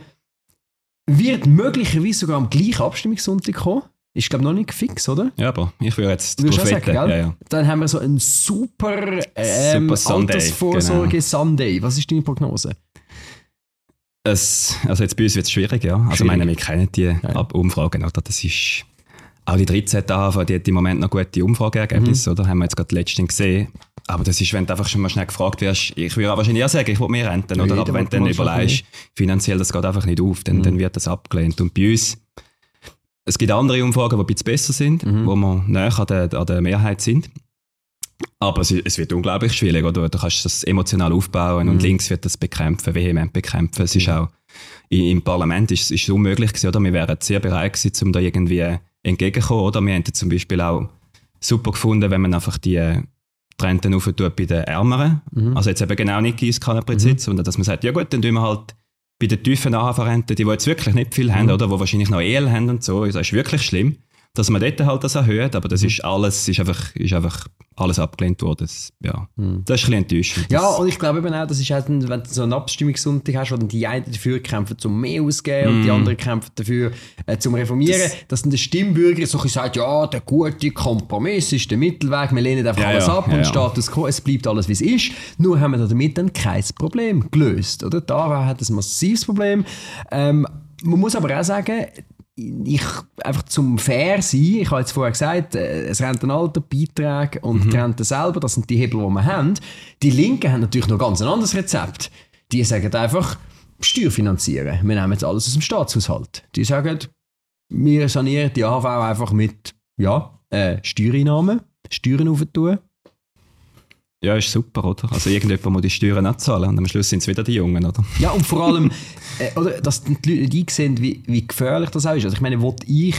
wird möglicherweise sogar am gleichen Abstimmungssonntag kommen. Ist, glaube ich, noch nicht fix, oder? Ja, aber ich würde jetzt du auch sagen, ja, ja. Dann haben wir so einen super, ähm, Super Sunday, Altersvorsorge Sunday. Was ist deine Prognose? Es, also jetzt bei uns wird es schwierig, ja. Also Schwierig. meine, wir kennen die Ab Umfragen, oder? Das ist... Auch die 13 AHV, die hat im Moment noch gute Umfrageergebnisse, Mhm. oder? Haben wir jetzt gerade letztens gesehen. Aber das ist, wenn du einfach schon mal schnell gefragt wirst, ich würde wahrscheinlich auch sagen, ich will mehr renten, Ja, oder? jeder Aber wenn du dann schon überlegst, finanziell, das geht einfach nicht auf, dann, Mhm. dann wird das abgelehnt. Und bei uns, es gibt andere Umfragen, die ein bisschen besser sind, Mhm. wo wir näher an der, an der Mehrheit sind. Aber es, es wird unglaublich schwierig, oder? Du kannst das emotional aufbauen Mhm. und links wird das bekämpfen, vehement bekämpfen. Es ist auch, i- im Parlament ist, ist es unmöglich gewesen, oder? Wir wären sehr bereit gewesen, um da irgendwie entgegenzukommen, oder? Wir hätten zum Beispiel auch super gefunden, wenn man einfach die die Renten auftut bei den Ärmeren. Mhm. Also jetzt eben genau nicht Giesskannenprinzip, sondern dass man sagt, ja gut, dann tun wir halt bei den tiefen AHV-Renten, die, die jetzt wirklich nicht viel haben, Mhm. oder, die wahrscheinlich noch EL haben und so, das ist wirklich schlimm, dass man dort halt das erhöht, aber Mhm. das ist alles, ist einfach, ist einfach alles abgelehnt worden. Das, ja, Mhm. das ist ein bisschen enttäuschend. Ja, und ich glaube eben auch, das ist halt, wenn du so einen Abstimmungssonntag hast, wo dann die einen dafür kämpfen, zum mehr auszugeben und die anderen kämpfen dafür, äh, zum Reformieren, Mhm. Das- dass dann der Stimmbürger so ein sagt, ja, der gute Kompromiss ist der Mittelweg, wir lehnen einfach Ja, alles ja, ab ja, und. Status quo, es bleibt alles, wie es ist. Nur haben wir damit dann kein Problem gelöst, oder? Da hat ein massives Problem. Ähm, man muss aber auch sagen, ich, einfach zum fair sein, ich habe jetzt vorher gesagt, äh, das Rentenalter, Beiträge und Mhm. die Rente selber, das sind die Hebel, die wir haben. Die Linken haben natürlich noch ganz ein anderes Rezept. Die sagen einfach, Steuer finanzieren. Wir nehmen jetzt alles aus dem Staatshaushalt. Die sagen, wir sanieren die AHV einfach mit ja, äh, Steuereinnahmen, Steuern aufzutun. Ja, ist super, oder? Also irgendjemand muss die Steuern auch zahlen und am Schluss sind es wieder die Jungen, oder? Ja, und vor allem, äh, oder, dass die Leute nicht einsehen, wie, wie gefährlich das auch ist. Also ich meine, ich,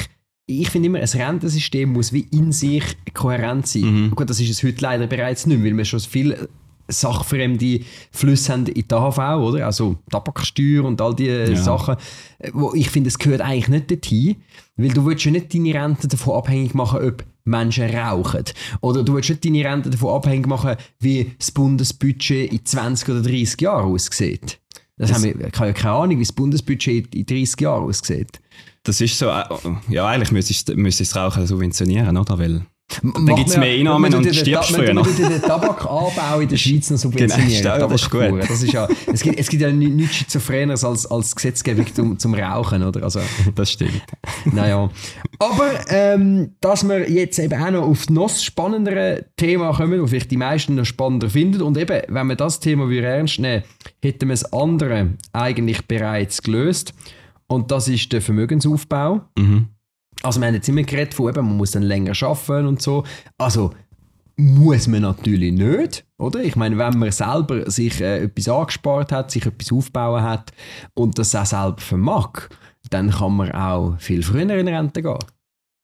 ich finde immer, ein Rentensystem muss wie in sich kohärent sein. Gut, das ist es heute leider bereits nicht weil wir schon viel sachfremde Flüsse haben in die AHV, oder? Also Tabaksteuer und all diese Ja. Sachen, äh, wo ich finde, es gehört eigentlich nicht dorthin, weil du willst ja nicht deine Rente davon abhängig machen, ob Menschen rauchen. Oder du willst nicht deine Rente davon abhängig machen, wie das Bundesbudget in 20 oder 30 Jahren aussieht. Das Das- haben wir, ich habe ja keine Ahnung, wie das Bundesbudget in 30 Jahren aussieht. Das ist so, äh, ja, eigentlich müsste ich, müsste ich das Rauchen subventionieren, oder? Weil Dann gibt's mehr Einnahmen und stirbst früher noch. noch. Wir den Tabakanbau in der Schweiz noch subventionieren. (laughs) Genau, das ist gut. Das ist ja, es, gibt, es gibt ja ni- nichts Schizophreneres als, als Gesetzgebung zum, zum Rauchen, oder? Also, (laughs) das stimmt. naja. Aber, ähm, dass wir jetzt eben auch noch auf noch das spannendere Thema kommen, das vielleicht die meisten noch spannender finden. Und eben, wenn wir das Thema wieder ernst nehmen, hätten wir das andere eigentlich bereits gelöst. Und das ist der Vermögensaufbau. Mhm. Also wir haben jetzt immer geredet von, eben, man muss dann länger arbeiten und so. Also muss man natürlich nicht, oder? Ich meine, wenn man selber sich äh, etwas angespart hat, sich etwas aufbauen hat und das auch selber vermag, dann kann man auch viel früher in Rente gehen.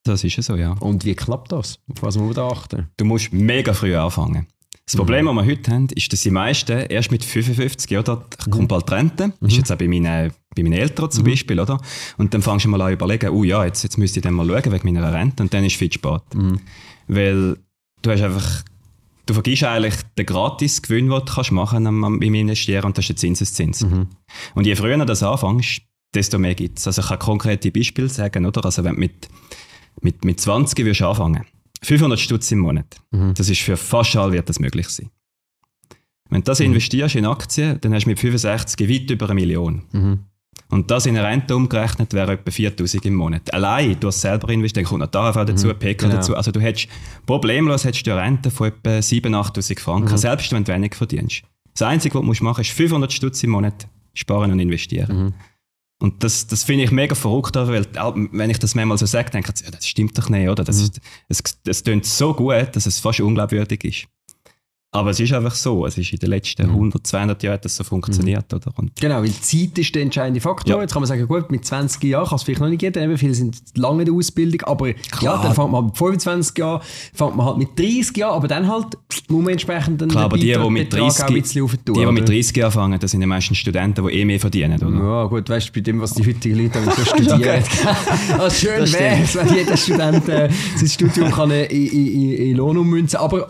Das ist ja so, ja. Und wie klappt das? Auf was muss man da achten? Du musst mega früh anfangen. Das Problem, das wir heute haben, ist, dass die meisten erst mit 55, oder, kommt bald Rente, ist jetzt auch bei meinen, bei meinen Eltern zum Beispiel, oder? Und dann fängst du mal an überlegen, oh ja, jetzt, jetzt müsste ich dann mal schauen wegen meiner Rente und dann ist es viel spät. Weil du hast einfach, du vergisst eigentlich den Gratis-Gewinn, den du kannst machen am- am- beim Investieren und das ist der Zinseszins. Und je früher du das anfängst, desto mehr gibt es. Also ich kann konkrete Beispiele sagen, oder? Also wenn du mit, mit, mit 20 würdest anfangen, 500 Stutz im Monat, das ist für fast alle wird das möglich sein. Wenn du das investierst in Aktien, dann hast du mit 65 weit über eine Million. Und das in Rente umgerechnet wäre etwa 4000 im Monat. Allein, du hast selber investiert, kommt noch die AHV dazu, PK genau. dazu. Also du hättest, problemlos hättest du eine Rente von etwa 7.000, 8'000 Franken, selbst wenn du wenig verdienst. Das Einzige, was du machen musst, ist 500 Stutz im Monat sparen und investieren. Und das, das finde ich mega verrückt, weil wenn ich das manchmal so sage, denke ich, ja, das stimmt doch nicht, oder? Das, ist, es, es klingt so gut, dass es fast unglaubwürdig ist. Aber es ist einfach so. Es ist in den letzten 100, 200 Jahren hat das so funktioniert, oder? Und Genau, weil Zeit ist der entscheidende Faktor. Ja. Jetzt kann man sagen, gut, mit 20 Jahren kann es vielleicht noch nicht jeder, eben viele sind lange in der Ausbildung, aber ja, dann fängt man mit 25 Jahren, fängt man halt mit 30 Jahren, aber dann halt muss man entsprechend dann Klar, aber die, die mit Betrag 30, auch ein bisschen die, die mit oder? 30 Jahren anfangen, das sind die meisten Studenten, die eh mehr verdienen, oder? Ja, gut, weißt du, bei dem, was die heutigen Leute damit so studieren. (laughs) also (laughs) schön wäre es, wenn jeder Student äh, sein Studium kann äh, in, in, in Lohn ummünzen aber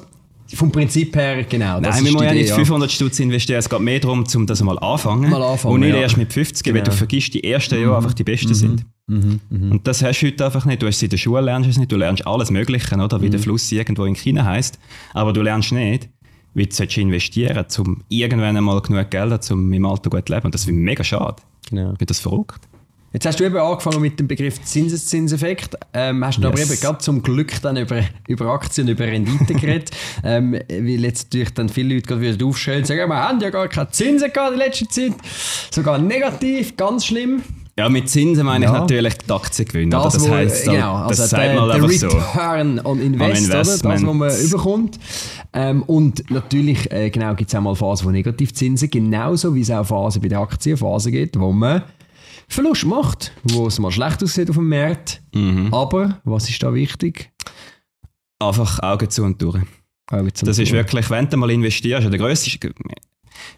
vom Prinzip her, genau. das Nein, wir müssen ja nicht 500 Stutz investieren. Es geht mehr darum, um das mal anfangen. Mal anfangen, Und nicht ja. erst mit 50, weil Genau. Mhm. du vergisst, die ersten Jahre einfach die besten sind. Und das hast du heute einfach nicht. Du hast es in der Schule lernst es nicht. Du lernst alles Mögliche, oder? Mhm. Wie der Fluss irgendwo in China heißt. Aber du lernst nicht, wie du investieren sollst, um irgendwann einmal genug Geld zu um im Alter gut zu leben. Und das finde ich mega schade. Genau. Ich finde das verrückt. Jetzt hast du eben angefangen mit dem Begriff Zinseszinseffekt. Ähm, hast du aber Yes. eben gerade zum Glück dann über, (laughs) über Aktien, über Rendite geredet. (laughs) ähm, weil jetzt natürlich dann viele Leute gerade wieder aufschreien und sagen, wir haben ja gar keine Zinsen gehabt in letzter Zeit. Sogar negativ, ganz schlimm. Ja, mit Zinsen meine ich Ja. natürlich die Aktiengewinne. Das, das heisst, genau, also das sagt man einfach so. Return on Invest, oder? das, was man überkommt. Ähm, und natürlich äh, genau, gibt es auch mal Phasen, wo Negativzinsen, genauso wie es auch Phasen bei den Aktien Phasen gibt, wo man Verlust macht, wo es mal schlecht aussieht auf dem Markt. Mhm. Aber, was ist da wichtig? Einfach Augen zu und durch. Augen zum Das ist Tun. wirklich, wenn du mal investierst, der grösste ist,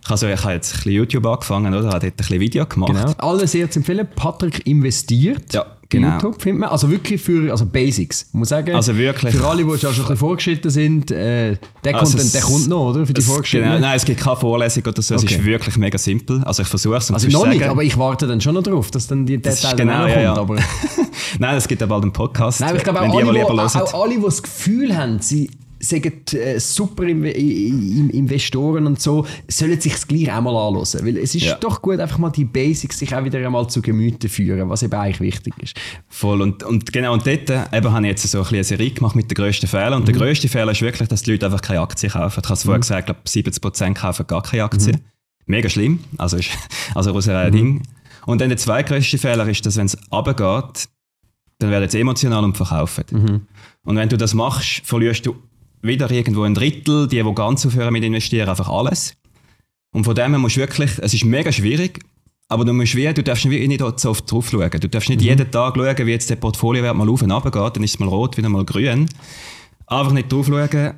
ich habe, so, ich habe jetzt ein bisschen YouTube angefangen, oder? habe dort ein bisschen Video gemacht. Genau. Alle sehr zu empfehlen. Patrick investiert. Ja, genau. YouTube findet man. Also wirklich für also Basics. Ich muss sagen, Also wirklich. für alle, die schon ein bisschen vorgeschritten sind, äh, der, Also Content, es- der kommt noch, oder? Für die Es, Vorgeschrittenen. genau, nein, es gibt keine Vorlesung oder so, es Okay. ist wirklich mega simpel. Also ich versuche es. Also noch musst nicht, sagen- aber ich warte dann schon noch drauf, dass dann die, dann genau, noch ja, kommt. ja. Aber, (laughs) Nein, es gibt ja bald einen Podcast. nein, aber ich glaube auch alle, die auch alle, die das Gefühl haben, sie sagen äh, super Inve- I- I- Investoren und so, sollen sich das gleich auch mal anhören. Weil es ist Ja. doch gut, einfach mal die Basics sich auch wieder einmal zu Gemüte führen, was eben eigentlich wichtig ist. Voll. Und, und genau, und dort äh, eben, habe ich jetzt so ein bisschen eine Serie gemacht mit den grössten Fehlern. Und der Mhm. grösste Fehler ist wirklich, dass die Leute einfach keine Aktien kaufen. Ich habe es vorher gesagt, ich glaube 70% kaufen gar keine Aktien. Mhm. Mega schlimm. Also, ist, (laughs) also aus einem Ding. Und dann der zweitgrößte Fehler ist, dass wenn es runtergeht, dann werden sie emotional und verkaufen. Mhm. Und wenn du das machst, verlierst du wieder irgendwo ein Drittel, die, die ganz aufhören mit investieren, einfach alles. Und von dem her musst du wirklich, es ist mega schwierig, aber du musst wie, du darfst nicht so oft drauf schauen. Du darfst nicht jeden Tag schauen, wie jetzt der Portfoliowert mal auf und runter geht, dann ist es mal rot, wieder mal grün. Einfach nicht drauf schauen,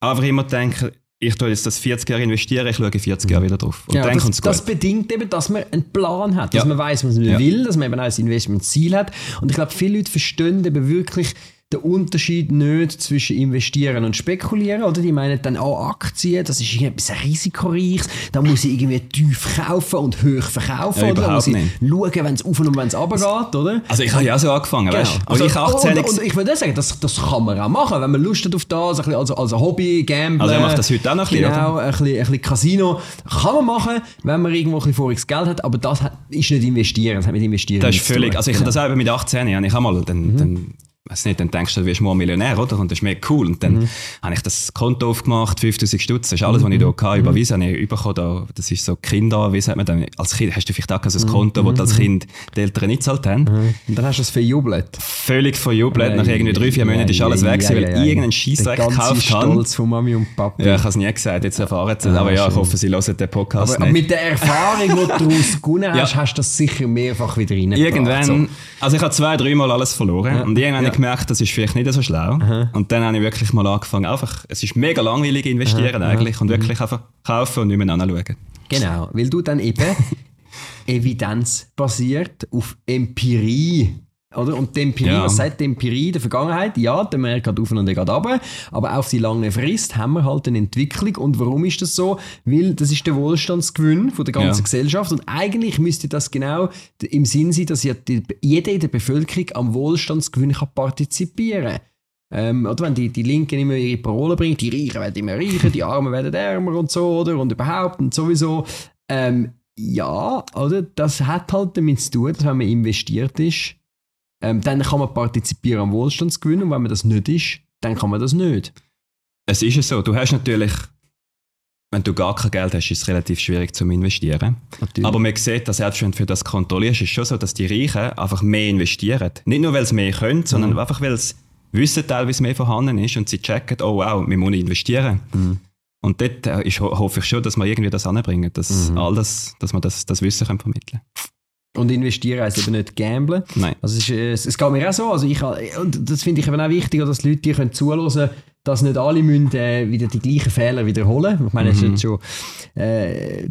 einfach immer denken, ich tue jetzt das 40 Jahre investieren, ich schaue in 40 Jahre wieder drauf. Und Ja, dann das, das bedingt eben, dass man einen Plan hat, dass Ja. man weiß, was man Ja. will, dass man eben auch ein Investmentziel hat. Und ich glaube, viele Leute verstehen eben wirklich den Unterschied nicht zwischen investieren und spekulieren. Oder die meinen dann, oh, Aktien, das ist etwas Risikoreiches, da muss ich irgendwie tief kaufen und hoch verkaufen. Ja, oder? Da muss ich überhaupt schauen, wenn es auf und wenn es runtergeht, oder? Also ich habe ja auch so angefangen, weißt du? Als Also, ich 18 und, und ich würde auch sagen, das, das kann man auch machen, wenn man Lust hat auf das, ein bisschen als, als Hobby, Gamblen. Also ich mache das heute auch noch ein bisschen, Genau, ein bisschen, ein bisschen Casino. Kann man machen, wenn man irgendwo ein bisschen voriges Geld hat, aber das hat, ist nicht investieren, das hat mit investieren Das ist völlig, also ich Genau. habe das auch mit 18 Jahren, ich habe mal, dann, dann weiß nicht, dann denkst du, du wirst mal Millionär, oder? Und das ist mega cool. Und dann habe ich das Konto aufgemacht, 5000 Stutz, das ist alles, was ich da hatte, überwiesen, habe ich bekommen, da, das ist so Kinder, wie sagt man dann, als Kind hast du vielleicht auch so ein Konto, wo du als Kind die Eltern nicht gezahlt haben. Und dann hast du es verjubelt. Völlig verjubelt, nach irgendwie drei, vier Monaten ist alles weg, weil ich irgendeinen Scheissdreck gekauft habe. Stolz von Mami und Papi. Ja, ich habe es nie gesagt, jetzt erfahren sie es. Aber ja, ich hoffe, sie hören den Podcast aber, aber mit der Erfahrung, die du daraus (laughs) gewonnen hast, Ja. hast du das sicher mehrfach wieder reingebracht. Irgendwann, So. also ich habe zwei, dreimal alles verloren und irgendwann gemerkt, das ist vielleicht nicht so schlau. Und dann habe ich wirklich mal angefangen, einfach, es ist mega langweilig investieren eigentlich und wirklich einfach kaufen und nicht mehr anschauen. Genau, weil du dann eben (laughs) evidenzbasiert auf Empirie oder? Und die Empirie, Ja. was sagt die Empirie der Vergangenheit? Ja, der Markt geht auf und der geht runter, aber auf die lange Frist haben wir halt eine Entwicklung. Und warum ist das so? Weil das ist der Wohlstandsgewinn von der ganzen Ja. Gesellschaft und eigentlich müsste das genau im Sinn sein, dass ja die, jeder in der Bevölkerung am Wohlstandsgewinn kann partizipieren kann. Ähm, oder wenn die, die Linken immer ihre Parolen bringen, die Reichen werden immer reicher, die Armen werden ärmer und so, oder? Und überhaupt und sowieso. Ähm, ja, oder? Das hat halt damit zu tun, dass wenn man investiert ist, ähm, dann kann man partizipieren am Wohlstandsgewinn und wenn man das nicht ist, dann kann man das nicht. Es ist ja so, du hast natürlich, wenn du gar kein Geld hast, ist es relativ schwierig zu investieren. Natürlich. Aber man sieht, dass selbst wenn du für das kontrollierst, ist es schon so, dass die Reichen einfach mehr investieren. Nicht nur, weil sie mehr können, sondern Mhm. einfach, weil sie wissen teilweise mehr vorhanden ist und sie checken, oh wow, wir müssen investieren. Mhm. Und dort äh, ist, ho- hoffe ich schon, dass wir irgendwie das anbringen, dass Mhm. alles, dass wir das, das Wissen können vermitteln Und investieren heisst eben nicht gamblen. Nein. Also es, ist, äh, es, geht mir auch so. Also ich, und das finde ich eben auch wichtig, dass die Leute die können zuhören dass nicht alle müssen, äh, wieder die gleichen Fehler wiederholen. Ich meine, es Mhm. ist schon, äh,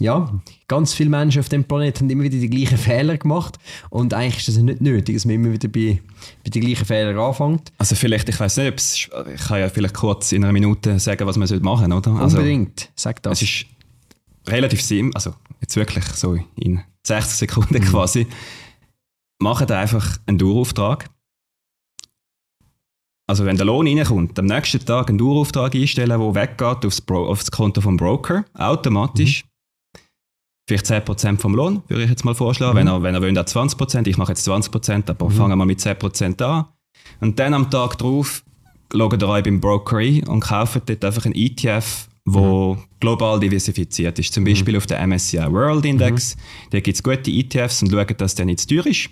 ja, ganz viele Menschen auf dem Planeten haben immer wieder die gleichen Fehler gemacht und eigentlich ist das nicht nötig, dass man immer wieder bei, bei den gleichen Fehlern anfängt. Also vielleicht, ich weiß nicht, ich kann ja vielleicht kurz in einer Minute sagen, was man machen sollte, oder? Also, Unbedingt, sag das. Es ist relativ simpel, also jetzt wirklich so in 60 Sekunden quasi. Macht einfach einen Dauerauftrag. Also wenn der Lohn reinkommt, am nächsten Tag einen Dauerauftrag einstellen, der weggeht aufs, Bro aufs Konto vom Broker, automatisch. Vielleicht 10% vom Lohn, würde ich jetzt mal vorschlagen. Wenn er, wenn er will, dann 20%. Ich mache jetzt 20%, aber fangen wir mit 10% an. Und dann am Tag drauf loggt ihr euch beim Broker ein und kauft dort einfach einen ETF, wo global diversifiziert ist. Zum Beispiel auf der MSCI World Index. Da gibt es gute ETFs und schaut, dass der nicht zu teuer ist.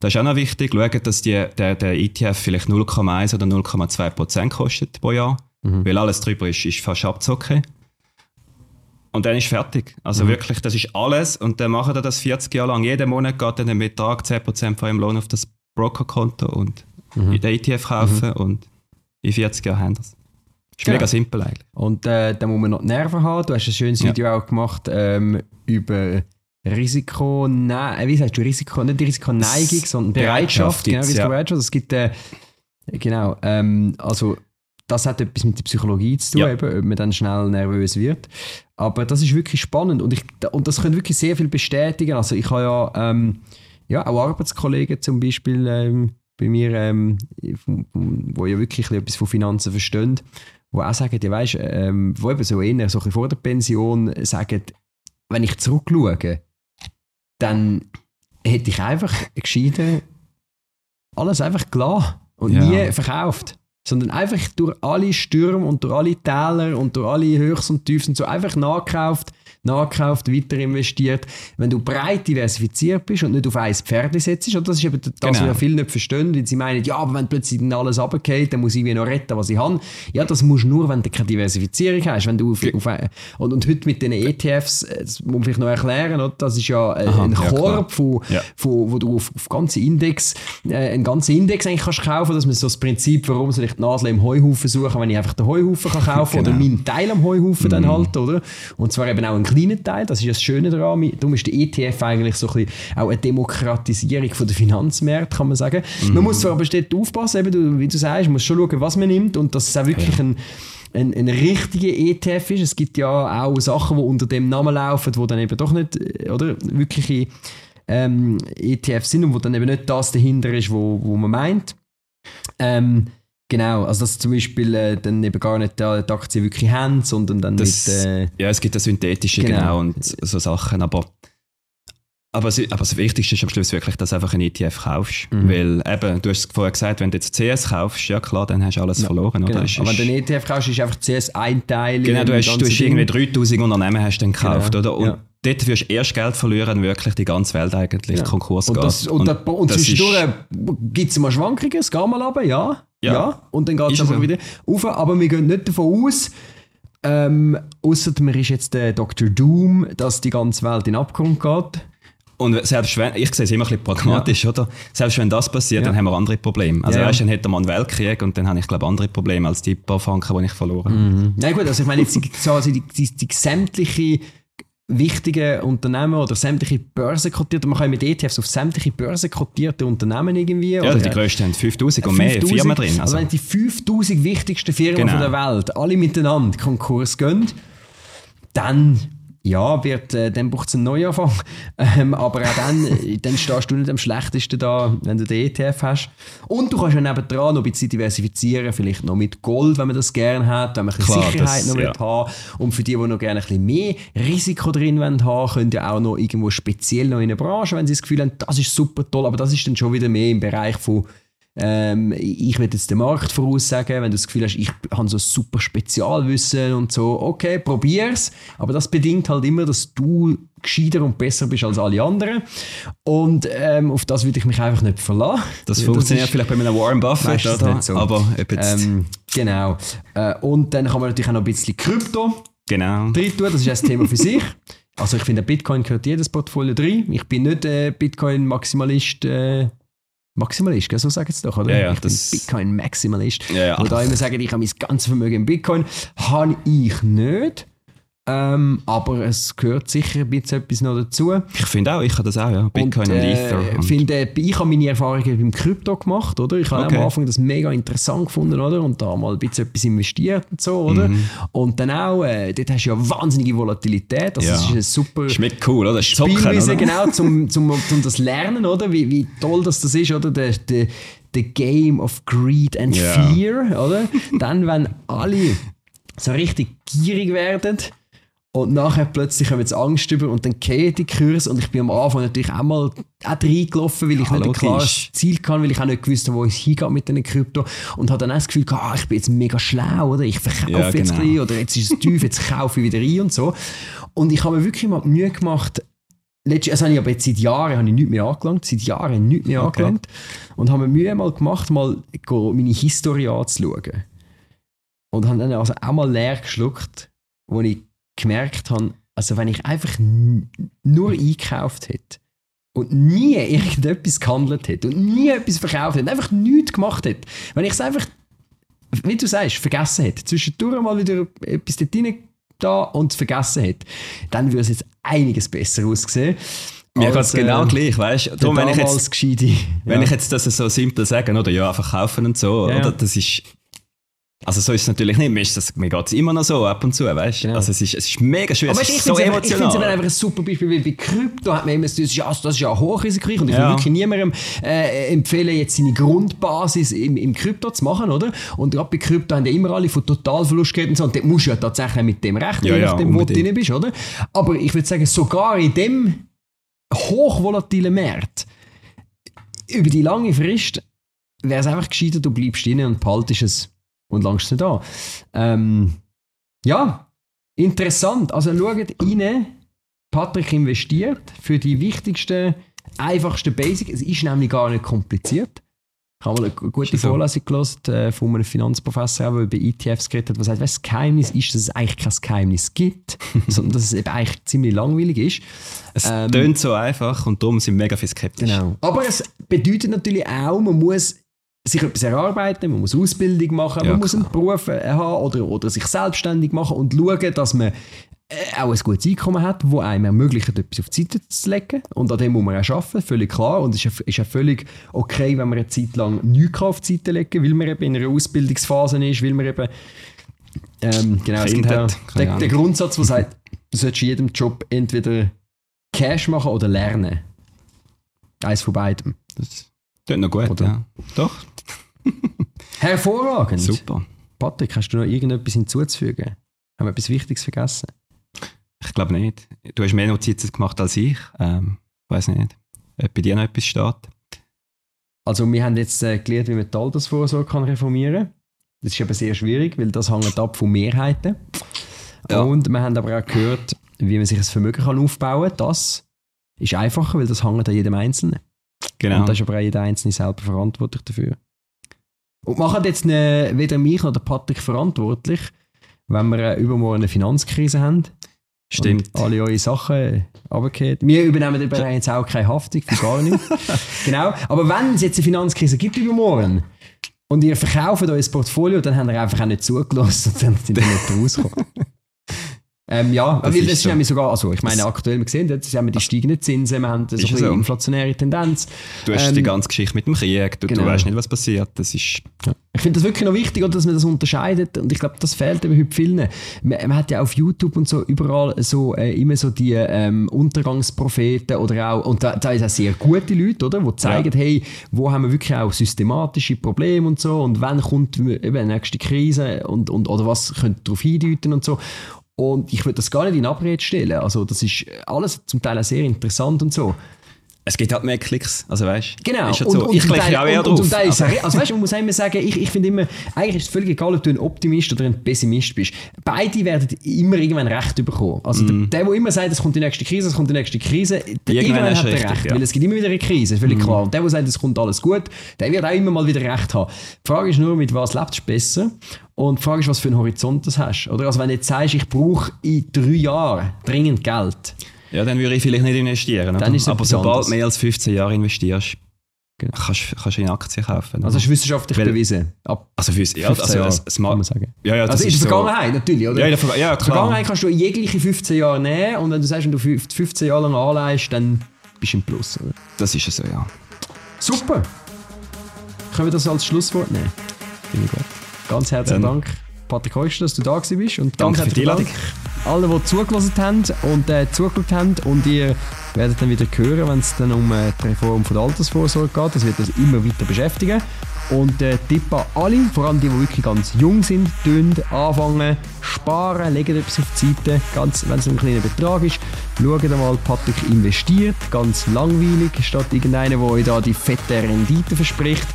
Das ist auch noch wichtig. Schaut, dass die, der, der ETF vielleicht 0,1 oder 0,2 Prozent kostet pro Jahr. Weil alles drüber ist, ist fast abzocken. Und dann ist fertig. Also wirklich, das ist alles. Und dann machen ihr das 40 Jahre lang. Jeden Monat geht dann ein Betrag 10% von eurem Lohn auf das Brokerkonto und in den ETF kaufen und in 40 Jahren haben das. Ist Genau. mega simpel eigentlich. Und äh, dann muss man noch die Nerven haben. Du hast ein schönes Ja. Video auch gemacht ähm, über Risiko, nein, äh, wie sagst du, Risiko, nicht Risikoneigung, sondern Bereitschaft. Bereitschaft Genau, gibt's, ja. Risikobereitschaft. Es gibt, äh, genau, ähm, also das hat etwas mit der Psychologie zu tun, Ja. eben, ob man dann schnell nervös wird. Aber das ist wirklich spannend und, ich, und das können wirklich sehr viel bestätigen. Also ich habe ja, ähm, ja auch Arbeitskollegen zum Beispiel ähm, bei mir, ähm, wo ja wirklich etwas von Finanzen verstehen, wo auch sagen, ja weißt, ähm, wo eben so eher so vor der Pension sagen, wenn ich zurückschaue, dann hätte ich einfach gescheiten alles einfach gelassen und Ja. nie verkauft. Sondern einfach durch alle Stürme und durch alle Täler und durch alle Höchst und Tiefs und so einfach nachgekauft, nachgekauft, weiter investiert. Wenn du breit diversifiziert bist und nicht auf ein Pferd setzt, oder das ist eben das, was Genau. ja viele nicht verstehen, weil sie meinen, ja, aber wenn plötzlich dann alles runtergeht, dann muss ich wie noch retten, was ich habe. Ja, das musst du nur, wenn du keine Diversifizierung hast. Wenn du auf, auf ein, und, und heute mit den ETFs, äh, das muss man vielleicht noch erklären, oder? das ist ja äh, Aha, ein ja. Korb, von, Ja. von, wo du auf, auf ganze Index, äh, einen ganzen Index eigentlich kannst kaufen, dass man so das Prinzip, warum soll ich die Nadel im Heuhaufen suchen, wenn ich einfach den Heuhaufen kann kaufen (laughs) oder Genau. Mhm. meinen Teil am Heuhaufen dann halt, oder? Und zwar eben auch einen kleinen Teil, das ist das Schöne daran. Darum ist der ETF eigentlich so ein bisschen auch eine Demokratisierung von der Finanzmärkte, kann man sagen. Mhm. Man muss zwar aber dort aufpassen, eben, wie du sagst, man muss schon schauen, was man nimmt und dass es auch wirklich ein ein, ein richtiger ETF ist. Es gibt ja auch Sachen, die unter dem Namen laufen, die dann eben doch nicht, äh, oder, wirkliche ähm, ETFs sind und wo dann eben nicht das dahinter ist, wo, wo man meint. Ähm, genau, also dass zum Beispiel äh, dann eben gar nicht die, die Aktie wirklich haben, sondern dann Das, mit... Äh, ja, es gibt das Synthetische Genau. genau, und so Sachen, aber, aber, aber das Wichtigste ist am Schluss wirklich, dass du einfach einen ETF kaufst. Mhm. Weil eben, du hast vorher gesagt, wenn du jetzt CS kaufst, ja klar, dann hast du alles verloren. genau. Oder? Es Aber wenn ist- du einen ETF kaufst, ist einfach zuerst ein Teil. Genau, du hast, du hast irgendwie 3000 Unternehmen hast dann gekauft, Genau, oder? Und ja. Dort wirst du erst Geld verlieren, wenn wirklich die ganze Welt eigentlich Ja. Konkurs Und, geht. das, und, da- und das zwischendurch gibt es mal Schwankungen, es geht mal runter, ja. Ja. Ja. Und dann geht es aber so. wieder rauf. Aber wir gehen nicht davon aus, ähm, außer man ist jetzt der Dr. Doom, dass die ganze Welt in Abgrund geht. Und selbst wenn, ich sehe es immer ein bisschen pragmatisch, oder? Selbst wenn das passiert, Ja. dann haben wir andere Probleme. Also Ja. weißt, dann hätten wir einen Weltkrieg und dann habe ich, glaube andere Probleme als die paar Franken, die ich verloren Mhm. habe. Na gut, also ich meine jetzt die, so, also die, die, die sämtliche wichtigen Unternehmen oder sämtliche börsenkotierte, man kann mit ETFs auf sämtliche börsenkotierte Unternehmen irgendwie. Ja, oder, die grössten haben 5000 und mehr 5000, Firmen drin. Also, Also, wenn die 5000 wichtigsten Firmen Genau. der Welt alle miteinander Konkurs gehen, dann ja, wird, äh, dann braucht es einen Neuanfang. (laughs) Ähm, aber auch dann, äh, dann stehst du nicht am schlechtesten da, wenn du den ETF hast. Und du kannst ja nebendran noch ein bisschen diversifizieren, vielleicht noch mit Gold, wenn man das gerne hat, wenn man ein bisschen Klar, Sicherheit das- noch ja. haben Und für die, die noch gerne ein bisschen mehr Risiko drin wollen haben, können ja auch noch irgendwo speziell noch in einer Branche, wenn sie das Gefühl haben, das ist super toll, aber das ist dann schon wieder mehr im Bereich von ähm, ich will jetzt den Markt voraussagen, wenn du das Gefühl hast, ich habe so super Spezialwissen und so, okay, probier's, aber das bedingt halt immer, dass du gescheiter und besser bist als alle anderen und ähm, auf das würde ich mich einfach nicht verlassen. Das funktioniert vielleicht bei einem Warren Buffett, oder? nicht so. Aber Ähm, genau. Äh, und dann kann man natürlich auch noch ein bisschen Krypto genau. drin tun, das ist ein Thema für sich. Also ich finde, Bitcoin gehört jedes Portfolio drin. Ich bin nicht äh, Bitcoin-Maximalist. Äh, Maximalist, gell? so sagen sie doch, oder? Ja, ja, ich bin Bitcoin-Maximalist. Ja, ja. Wo da immer sagen, ich habe mein ganzes Vermögen in Bitcoin. Habe ich nicht. Ähm, aber es gehört sicher ein bisschen etwas noch dazu. Ich finde auch, ich habe das auch, ja. Bitcoin und, äh, Ether. Und, Finde, ich habe meine Erfahrungen beim Krypto gemacht, oder? Ich habe Okay. am Anfang das mega interessant gefunden, oder? Und da mal ein bisschen etwas investiert und so, oder? Mhm. Und dann auch, äh, dort hast du ja wahnsinnige Volatilität. Also Ja. es ist ein super Schmeckt cool, oder? Das Zocken, Spielweise, oder? genau, zum, (laughs) zum, zum das Lernen, oder? Wie, wie toll das, das ist, oder? Der, der, der Game of Greed and Ja. Fear, oder? Dann, wenn alle so richtig gierig werden und nachher plötzlich haben jetzt Angst über und dann gehen die Kurs und ich bin am Anfang natürlich auch mal auch reingelaufen, weil ich Ja, nicht ein logisch. klares Ziel kann, weil ich auch nicht gewusst habe, wo es hingeht mit den Krypto und habe dann auch das Gefühl gehabt, ah, ich bin jetzt mega schlau, oder? Ich verkaufe Ja, jetzt genau. ein bisschen, oder jetzt ist es (laughs) tief, jetzt kaufe ich wieder ein und so. Und ich habe mir wirklich mal Mühe gemacht, Letztes, also habe ich aber jetzt seit Jahren habe ich nichts mehr angelangt, seit Jahren nichts mehr Okay. angelangt und habe mir Mühe mal gemacht, mal meine Historie anzuschauen. Und habe dann also auch mal leer geschluckt, wo ich gemerkt habe, also wenn ich einfach nur eingekauft hätte und nie irgendetwas gehandelt hätte und nie etwas verkauft hätte, einfach nichts gemacht hätte, wenn ich es einfach, wie du sagst, vergessen hätte, zwischendurch mal wieder etwas dort rein da und es vergessen hätte, dann würde es jetzt einiges besser aussehen. Mir geht es genau äh, gleich, weißt du? wenn ich jetzt gescheite. Wenn ja. ich jetzt das so simpel sage, oder ja, einfach kaufen und so, Ja, oder? Das ist. Also so ist es natürlich nicht. Mir, das- mir geht es immer noch so ab und zu, weißt du? Genau. Also es ist, es ist mega schwer, Aber es ich ist so finde es einfach, ich find's emotional. eben einfach ein super Beispiel, weil bei Krypto hat man immer das, ist ja, das ist ja hochrisikoreich und ich Ja. will wirklich niemandem äh, empfehlen, jetzt seine Grundbasis im, im Krypto zu machen, oder? Und gerade bei Krypto haben ja immer alle von Totalverlust geredet und so und dort musst du ja tatsächlich mit dem rechnen, Ja, je ja, nachdem, wo du drin bist, oder? Aber ich würde sagen, sogar in dem hochvolatilen Markt, über die lange Frist, wäre es einfach gescheiter, du bleibst drin und behaltest es und langst nicht an. Ähm, ja, interessant. Also schaut rein, Patrick investiert für die wichtigsten, einfachsten Basics. Es ist nämlich gar nicht kompliziert. Ich habe mal eine gute so. Vorlesung gelesen äh, von einem Finanzprofessor, der über ETFs geredet hat, der sagt, was das Geheimnis ist, dass es eigentlich kein Geheimnis gibt, (laughs) sondern dass es eben eigentlich ziemlich langweilig ist. Es Ähm, tönt so einfach und darum sind mega viel skeptisch. Genau. Aber es bedeutet natürlich auch, man muss sich etwas erarbeiten, man muss Ausbildung machen, Ja, man muss einen klar. Beruf äh, haben oder, oder sich selbstständig machen und schauen, dass man äh, auch ein gutes Einkommen hat, wo einem ermöglicht, etwas auf die Seite zu legen. Und an dem muss man auch arbeiten, völlig klar. Und es ist ja, ist ja völlig okay, wenn man eine Zeit lang nichts auf die Seite legen kann, weil man eben in einer Ausbildungsphase ist, weil man eben ähm, genau, Kind den, den Ahnung. Grundsatz, der sagt, du solltest in jedem Job entweder Cash machen oder lernen. Eins von beidem. Das tönt noch gut, Oder? ja. Doch, (laughs) Hervorragend. super. Patrick, hast du noch irgendetwas hinzuzufügen? Haben wir etwas Wichtiges vergessen? Ich glaube nicht. Du hast mehr Notizen gemacht als ich. Ähm, weiß nicht, ob bei dir noch etwas steht. Also wir haben jetzt äh, gelernt, wie man die Altersvorsorge kann reformieren kann. Das ist aber sehr schwierig, weil das hängt ab von Mehrheiten. Ja. Und wir haben aber auch gehört, wie man sich ein Vermögen kann aufbauen kann. Das ist einfacher, weil das hängt an jedem Einzelnen. Genau. Und da ist aber auch jeder Einzelne selber verantwortlich dafür. Und machen jetzt ne, weder mich noch Patrick verantwortlich, wenn wir übermorgen eine Finanzkrise haben. Stimmt. Und alle eure Sachen runtergehen. Wir übernehmen übrigens jetzt auch keine Haftung für gar nichts. (laughs) genau. Aber wenn es jetzt eine Finanzkrise gibt übermorgen und ihr verkauft euer Portfolio, dann habt ihr einfach auch nicht zugelassen und dann sind ihr nicht (laughs) rausgekommen. Ähm, ja, Das weil das ist so. nämlich sogar, also ich meine aktuell, wir sehen jetzt haben wir die steigenden Zinsen, wir haben so ein Ist bisschen so. inflationäre Tendenz. Du hast Ähm, die ganze Geschichte mit dem Krieg, du, genau. du weißt nicht, was passiert. Das ist, Ich finde das wirklich noch wichtig, dass man das unterscheidet und ich glaube, das fehlt eben heute vielen. Man, man hat ja auf YouTube und so überall so äh, immer so die ähm, Untergangspropheten oder auch, und da, da ist auch sehr gute Leute, oder, die zeigen, hey, wo haben wir wirklich auch systematische Probleme und so und wann kommt eben die nächste Krise und, und oder was könnte darauf hindeuten und so. Und ich würde das gar nicht in Abrede stellen. Also das ist alles zum Teil auch sehr interessant und so. es gibt halt mehr Klicks, also weißt du. Genau. Ist halt so. ich zum klicke auch eher und, drauf. Und aber, auch- also weißt, du, man muss immer sagen, ich, ich finde immer, eigentlich ist es völlig egal, ob du ein Optimist oder ein Pessimist bist. Beide werden immer irgendwann Recht bekommen. Also der, der, der immer sagt, es kommt die nächste Krise, es kommt die nächste Krise, der. Irgendwann hat er Recht. ja. Weil es gibt immer wieder eine Krise, ist völlig klar. Und der, der sagt, es kommt alles gut, der wird auch immer mal wieder Recht haben. Die Frage ist nur, mit was lebst du besser? Und die Frage ist, was für einen Horizont du hast. Oder? Also wenn du jetzt sagst, ich brauche in drei Jahren dringend Geld, ja, dann würde ich vielleicht nicht investieren. Dann oder? ist aber sobald du mehr als 15 Jahre investierst, Genau. kannst kannst du in Aktien kaufen. also das ist wissenschaftlich Weil- bewiesen. Ab also fürs, ja, 15 also Jahren, es, es kann mag, man sagen. ja, ja, das Also in der ist so- Vergangenheit natürlich, oder? Ja, in der ja, In der klar. Vergangenheit kannst du jegliche 15 Jahre nehmen und wenn du sagst, wenn du fünf- 15 Jahre lang anleihst, dann bist du im Plus. Oder? Das ist so, ja. Super! Können wir das als Schlusswort nehmen? Finde ich gut. Ganz herzlichen Dank, Patrick Heuster, dass du da gewesen bist. Und Danke ganz für die herzlichen Dank allen, die zugelassen haben und äh, zugeschaut haben. Und ihr werdet dann wieder hören, wenn es dann um äh, die Reform von der Altersvorsorge geht. Das wird uns immer weiter beschäftigen. Und äh, Tipp an alle, vor allem die, die wirklich ganz jung sind, tun anfangen, sparen, legen etwas auf die Seite, ganz, wenn es ein kleiner Betrag ist. Schaut mal, Patrick investiert, ganz langweilig, statt irgendeiner, der euch da die fette Rendite verspricht.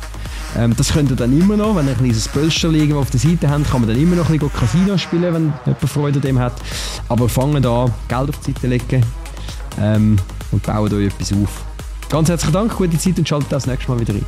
Ähm, das könnt ihr dann immer noch, wenn ihr ein kleines Pölsterchen irgendwo auf der Seite habt, kann man dann immer noch ein bisschen Casino spielen, wenn jemand Freude an dem hat. Aber fangen da Geld auf die Seite legen ähm, und bauen euch etwas auf. Ganz herzlichen Dank, gute Zeit und schaltet das nächste Mal wieder rein.